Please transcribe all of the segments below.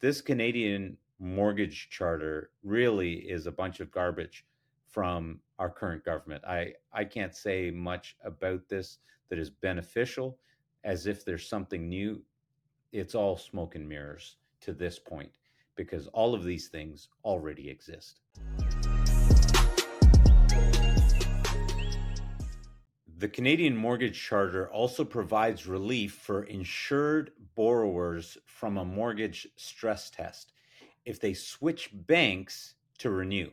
this Canadian mortgage charter really is a bunch of garbage from our current government. I, I can't say much about this that is beneficial as if there's something new. It's all smoke and mirrors to this point because all of these things already exist. The Canadian Mortgage Charter also provides relief for insured borrowers from a mortgage stress test if they switch banks to renew,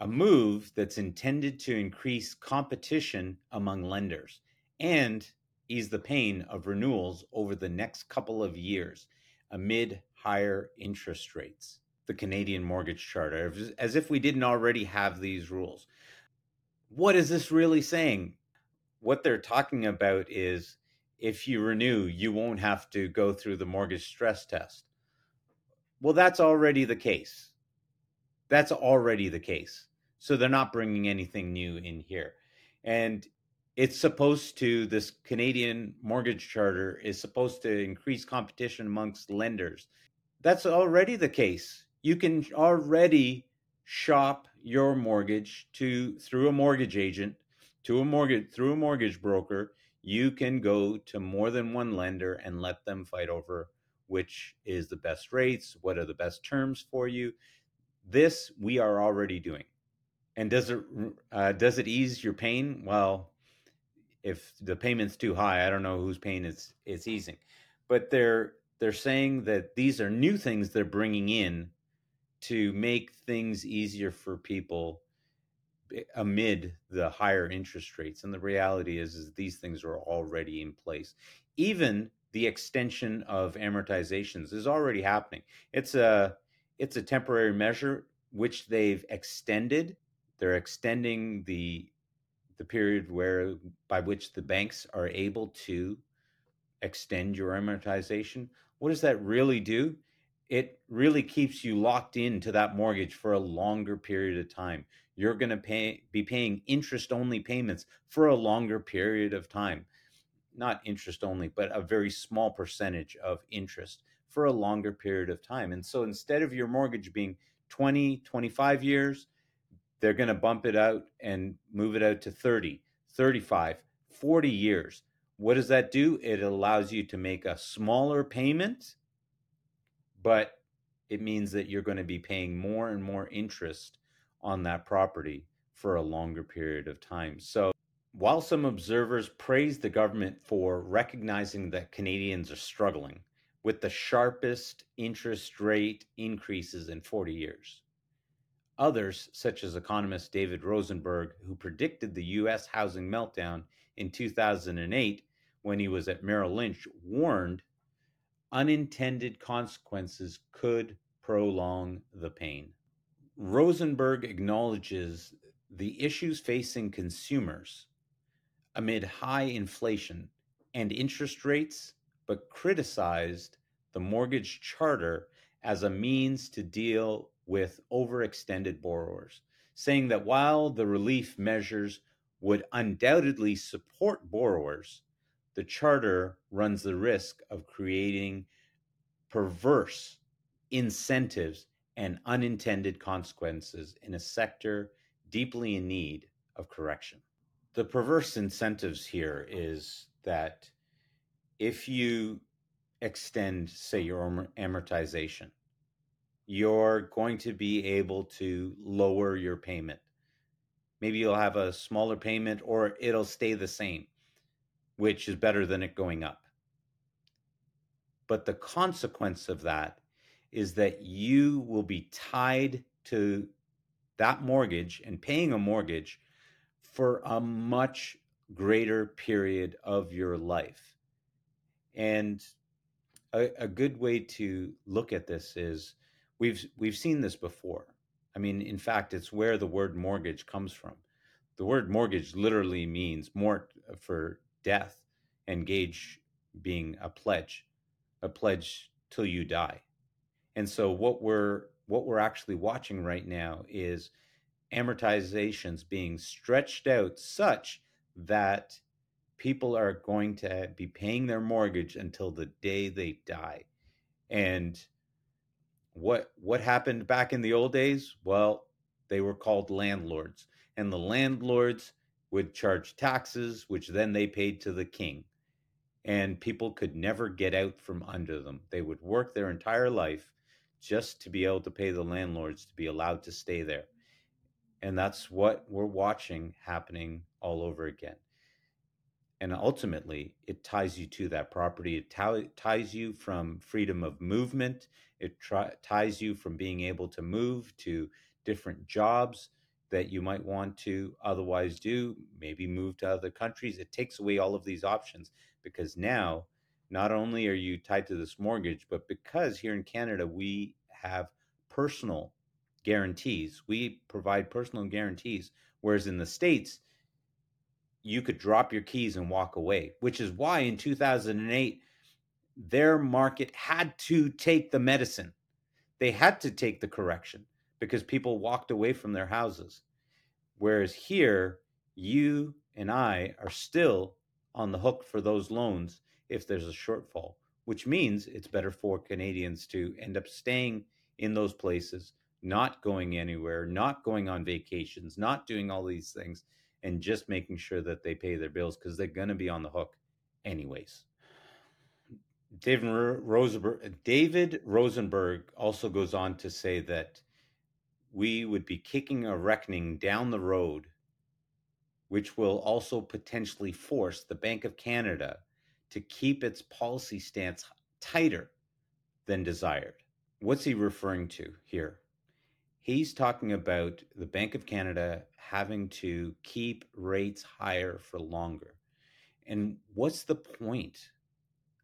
a move that's intended to increase competition among lenders and ease the pain of renewals over the next couple of years amid higher interest rates. The Canadian Mortgage Charter, as if we didn't already have these rules. What is this really saying? What they're talking about is if you renew, you won't have to go through the mortgage stress test. Well, that's already the case. That's already the case. So they're not bringing anything new in here. And it's supposed to, this Canadian mortgage charter is supposed to increase competition amongst lenders. That's already the case. You can already shop your mortgage to through a mortgage agent to a mortgage through a mortgage broker, you can go to more than one lender and let them fight over which is the best rates, what are the best terms for you. This we are already doing. And does it uh, does it ease your pain? Well, if the payment's too high, I don't know whose pain is is easing. But they're they're saying that these are new things they're bringing in to make things easier for people Eh, amid the higher interest rates. And the reality is, is these things are already in place. Even the extension of amortizations is already happening. It's a it's a temporary measure which they've extended. They're extending the the period where by which the banks are able to extend your amortization. What does that really do? It really keeps you locked into that mortgage for a longer period of time you're going to pay be paying interest only payments for a longer period of time. Not interest only but a very small percentage of interest for a longer period of time. And so instead of your mortgage being 20 25 years they're going to bump it out and move it out to 30 35 40 years. What does that do? It allows you to make a smaller payment but it means that you're going to be paying more and more interest on that property for a longer period of time. So, while some observers praise the government for recognizing that Canadians are struggling with the sharpest interest rate increases in 40 years, others, such as economist David Rosenberg, who predicted the US housing meltdown in 2008 when he was at Merrill Lynch, warned unintended consequences could prolong the pain. Rosenberg acknowledges the issues facing consumers amid high inflation and interest rates, but criticized the mortgage charter as a means to deal with overextended borrowers, saying that while the relief measures would undoubtedly support borrowers, the charter runs the risk of creating perverse incentives and unintended consequences in a sector deeply in need of correction. The perverse incentives here is that if you extend, say, your amortization, you're going to be able to lower your payment. Maybe you'll have a smaller payment or it'll stay the same, which is better than it going up. But the consequence of that is that you will be tied to that mortgage and paying a mortgage for a much greater period of your life. And a, a, good way to look at this is we've we've seen this before. I mean, in fact, it's where the word mortgage comes from. The word mortgage literally means mort uh, for death, and gage being a pledge, a pledge till you die. And so what we're what we're actually watching right now is amortizations being stretched out such that people are going to be paying their mortgage until the day they die. And what what happened back in the old days? Well, they were called landlords, and the landlords would charge taxes, which then they paid to the king. And people could never get out from under them. They would work their entire life just to be able to pay the landlords to be allowed to stay there. And that's what we're watching happening all over again. And ultimately it ties you to that property. It t- ties you from freedom of movement. It ties you from being able to move to different jobs that you might want to otherwise do maybe move to other countries. It takes away all of these options because now not only are you tied to this mortgage but because here in canada we have personal guarantees we provide personal guarantees whereas in the states you could drop your keys and walk away, which is why in 2008, their market had to take the medicine. They had to take the correction because people walked away from their houses. Whereas here, you and I are still on the hook for those loans if there's a shortfall, which means it's better for Canadians to end up staying in those places, not going anywhere, not going on vacations, not doing all these things and just making sure that they pay their bills because they're going to be on the hook anyways. David Rosenberg, David Rosenberg also goes on to say that we would be kicking a reckoning down the road, which will also potentially force the Bank of Canada to keep its policy stance tighter than desired. What's he referring to here? He's talking about the Bank of Canada having to keep rates higher for longer. And what's the point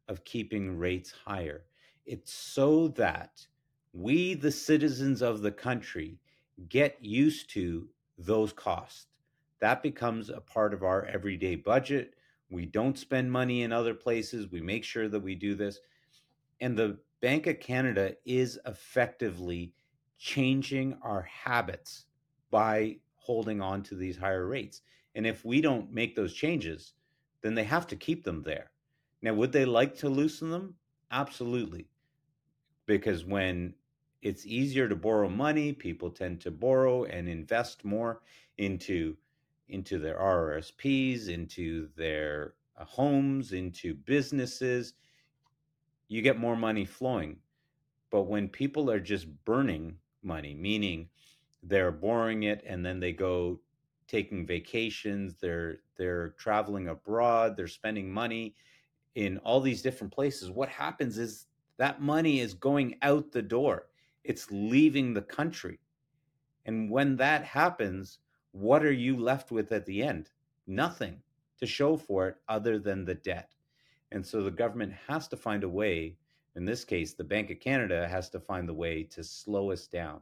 of keeping rates higher? It's so that we, the citizens of the country, get used to those costs. That becomes a part of our everyday budget. We don't spend money in other places. We make sure that we do this. And the Bank of Canada is effectively changing our habits by holding on to these higher rates. And if we don't make those changes, then they have to keep them there. Now, would they like to loosen them? Absolutely. Because when it's easier to borrow money, people tend to borrow and invest more into into their RRSPs, into their uh, homes, into businesses. You get more money flowing. But when people are just burning money, meaning they're borrowing it and then they go taking vacations, they're they're traveling abroad, they're spending money in all these different places. What happens is that money is going out the door. It's leaving the country. And when that happens, what are you left with at the end? Nothing to show for it other than the debt. And so the government has to find a way in this case, the Bank of Canada has to find the way to slow us down.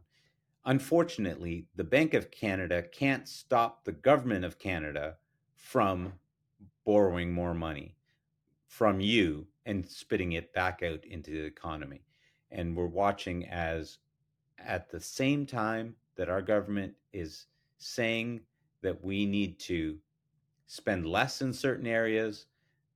Unfortunately, the Bank of Canada can't stop the government of Canada from borrowing more money from you and spitting it back out into the economy. And we're watching as, at the same time that our government is saying that we need to spend less in certain areas,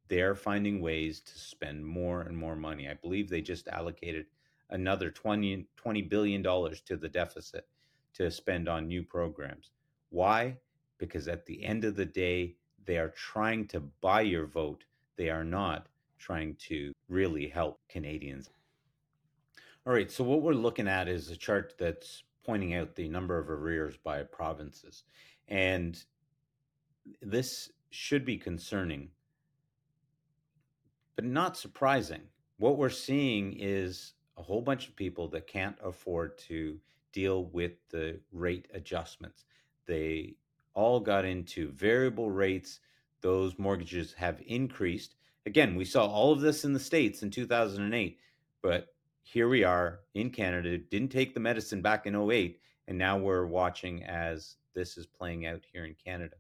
they're finding ways to spend more and more money. I believe they just allocated another 20, $20 billion to the deficit to spend on new programs. Why? Because at the end of the day, they are trying to buy your vote. They are not trying to really help Canadians. All right, so what we're looking at is a chart that's pointing out the number of arrears by provinces. And this should be concerning but not surprising. What we're seeing is a whole bunch of people that can't afford to deal with the rate adjustments. They all got into variable rates. Those mortgages have increased. Again, we saw all of this in the States in 2008, but here we are in Canada, didn't take the medicine back in 08, and now we're watching as this is playing out here in Canada.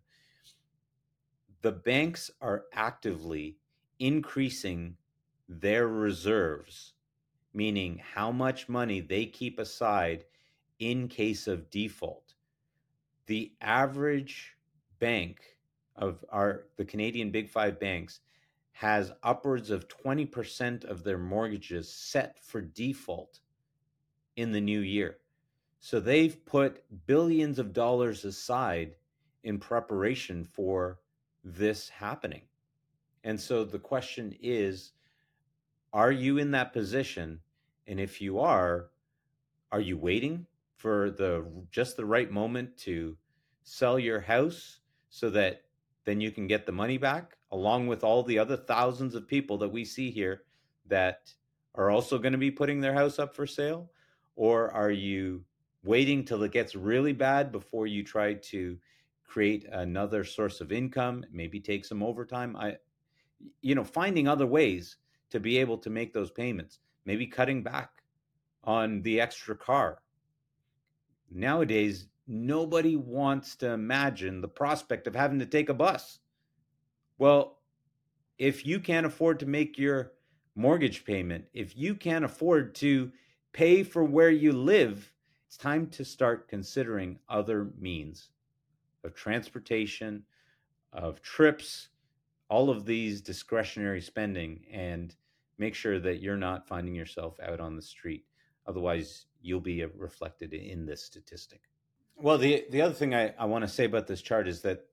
The banks are actively increasing their reserves, meaning how much money they keep aside in case of default. The average bank of our the Canadian Big 5 banks has upwards of 20% of their mortgages set for default in the new year. So they've put billions of dollars aside in preparation for this happening. And so the question is are you in that position? And if you are, are you waiting for the just the right moment to sell your house so that then you can get the money back along with all the other thousands of people that we see here that are also going to be putting their house up for sale? Or are you waiting till it gets really bad before you try to create another source of income maybe take some overtime? I you know finding other ways to be able to make those payments maybe cutting back on the extra car. Nowadays nobody wants to imagine the prospect of having to take a bus well if you can't afford to make your mortgage payment if you can't afford to pay for where you live it's time to start considering other means of transportation of trips all of these discretionary spending and make sure that you're not finding yourself out on the street. Otherwise, you'll be reflected in this statistic. Well, the, the other thing I, I want to say about this chart is that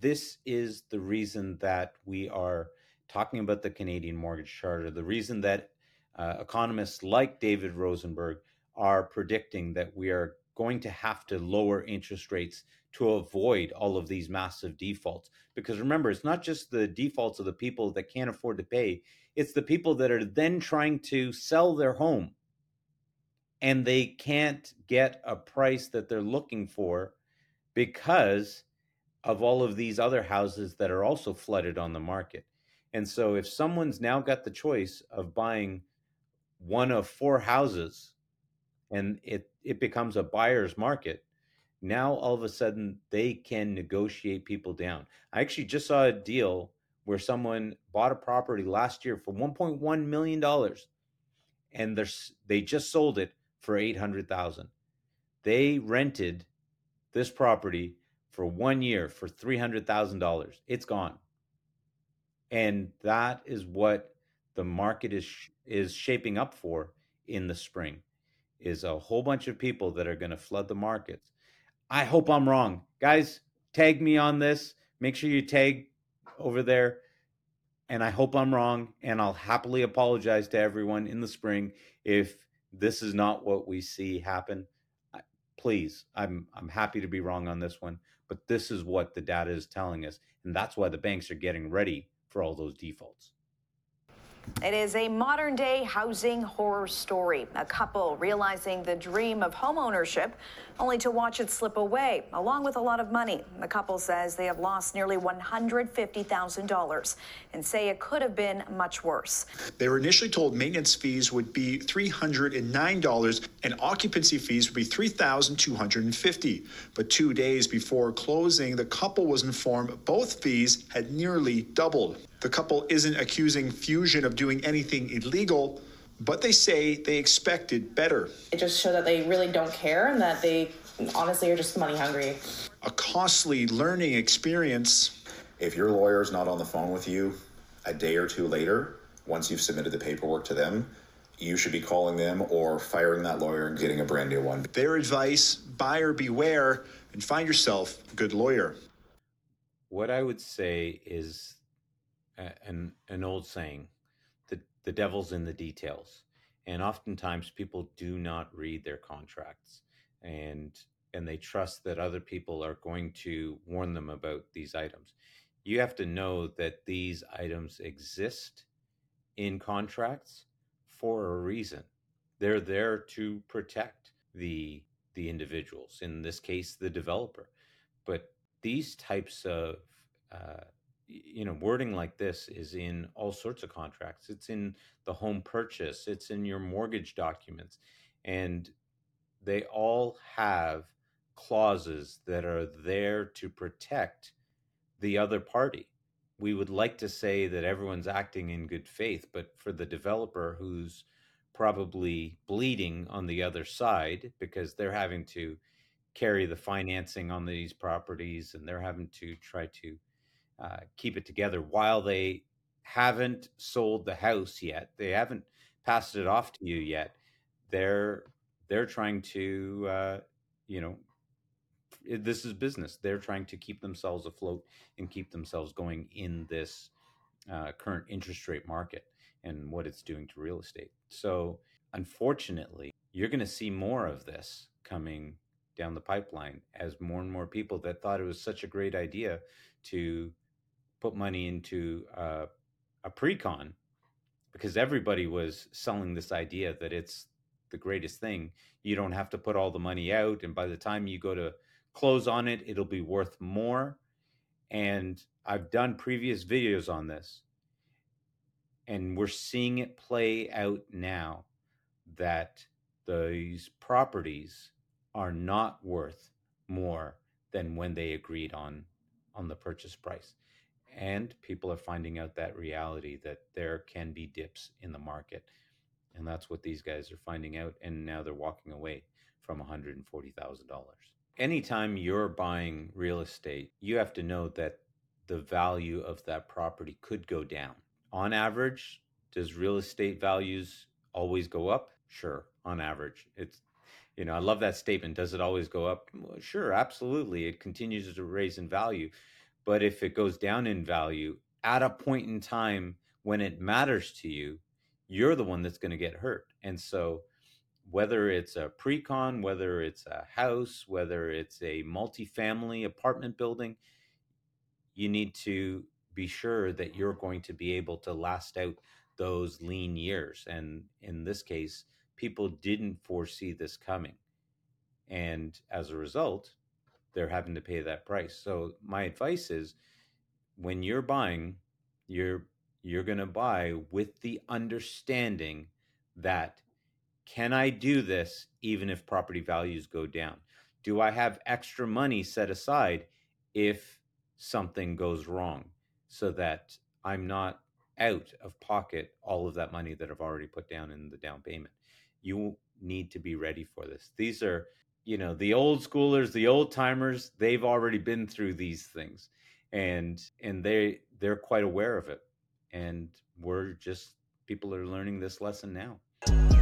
this is the reason that we are talking about the Canadian Mortgage Charter, the reason that uh, economists like David Rosenberg are predicting that we are going to have to lower interest rates to avoid all of these massive defaults. Because remember, it's not just the defaults of the people that can't afford to pay, it's the people that are then trying to sell their home and they can't get a price that they're looking for because of all of these other houses that are also flooded on the market. And so if someone's now got the choice of buying one of four houses and it it becomes a buyer's market, now all of a sudden they can negotiate people down. I actually just saw a deal where someone bought a property last year for 1.1 million dollars and they they just sold it for 800,000. They rented this property for 1 year for $300,000. It's gone. And that is what the market is is shaping up for in the spring is a whole bunch of people that are going to flood the markets I hope I'm wrong. Guys, tag me on this. Make sure you tag over there. And I hope I'm wrong. And I'll happily apologize to everyone in the spring if this is not what we see happen. Please, I'm I'm happy to be wrong on this one, but this is what the data is telling us, and that's why the banks are getting ready for all those defaults. It is a modern day housing horror story. A couple realizing the dream of homeownership only to watch it slip away, along with a lot of money. The couple says they have lost nearly $150,000 and say it could have been much worse. They were initially told maintenance fees would be $309 and occupancy fees would be $3,250. But two days before closing, the couple was informed both fees had nearly doubled. The couple isn't accusing Fusion of doing anything illegal, but they say they expected better. It just showed that they really don't care and that they honestly are just money hungry. A costly learning experience. If your lawyer is not on the phone with you a day or two later, once you've submitted the paperwork to them, you should be calling them or firing that lawyer and getting a brand new one. Their advice buyer beware and find yourself a good lawyer. What I would say is an an old saying the the devil's in the details and oftentimes people do not read their contracts and and they trust that other people are going to warn them about these items. You have to know that these items exist in contracts for a reason. They're there to protect the the individuals in this case the developer. But these types of uh, you know wording like this is in all sorts of contracts. It's in the home purchase. It's in your mortgage documents. And they all have clauses that are there to protect the other party. We would like to say that everyone's acting in good faith but for the developer who's probably bleeding on the other side because they're having to carry the financing on these properties and they're having to try to uh, keep it together while they haven't sold the house yet. They haven't passed it off to you yet. they're they're trying to uh, you know this is business they're trying to keep themselves afloat and keep themselves going in this uh, current interest rate market and what it's doing to real estate so unfortunately you're going to see more of this coming down the pipeline as more and more people that thought it was such a great idea to put money into uh, a pre-con because everybody was selling this idea that it's the greatest thing. You don't have to put all the money out, and by the time you go to close on it, it'll be worth more. And I've done previous videos on this, and we're seeing it play out now that these properties are not worth more than when they agreed on on the purchase price and people are finding out that reality that there can be dips in the market and that's what these guys are finding out and now they're walking away from $140,000 anytime you're buying real estate you have to know that the value of that property could go down. On average does real estate values always go up? Sure on average. It's you know i love that statement does it always go up? Well, sure absolutely it continues to raise in value but if it goes down in value at a point in time when it matters to you, you're the one that's going to get hurt. And so, whether it's a pre-con, whether it's a house, whether it's a multifamily apartment building, you need to be sure that you're going to be able to last out those lean years. And in this case, people didn't foresee this coming. And as a result, they're having to pay that price. So my advice is when you're buying, you're you're going to buy with the understanding that can I do this even if property values go down? Do I have extra money set aside if something goes wrong so that I'm not out of pocket all of that money that I've already put down in the down payment? You need to be ready for this. These are you know the old schoolers the old timers they've already been through these things and and they they're quite aware of it and we're just people are learning this lesson now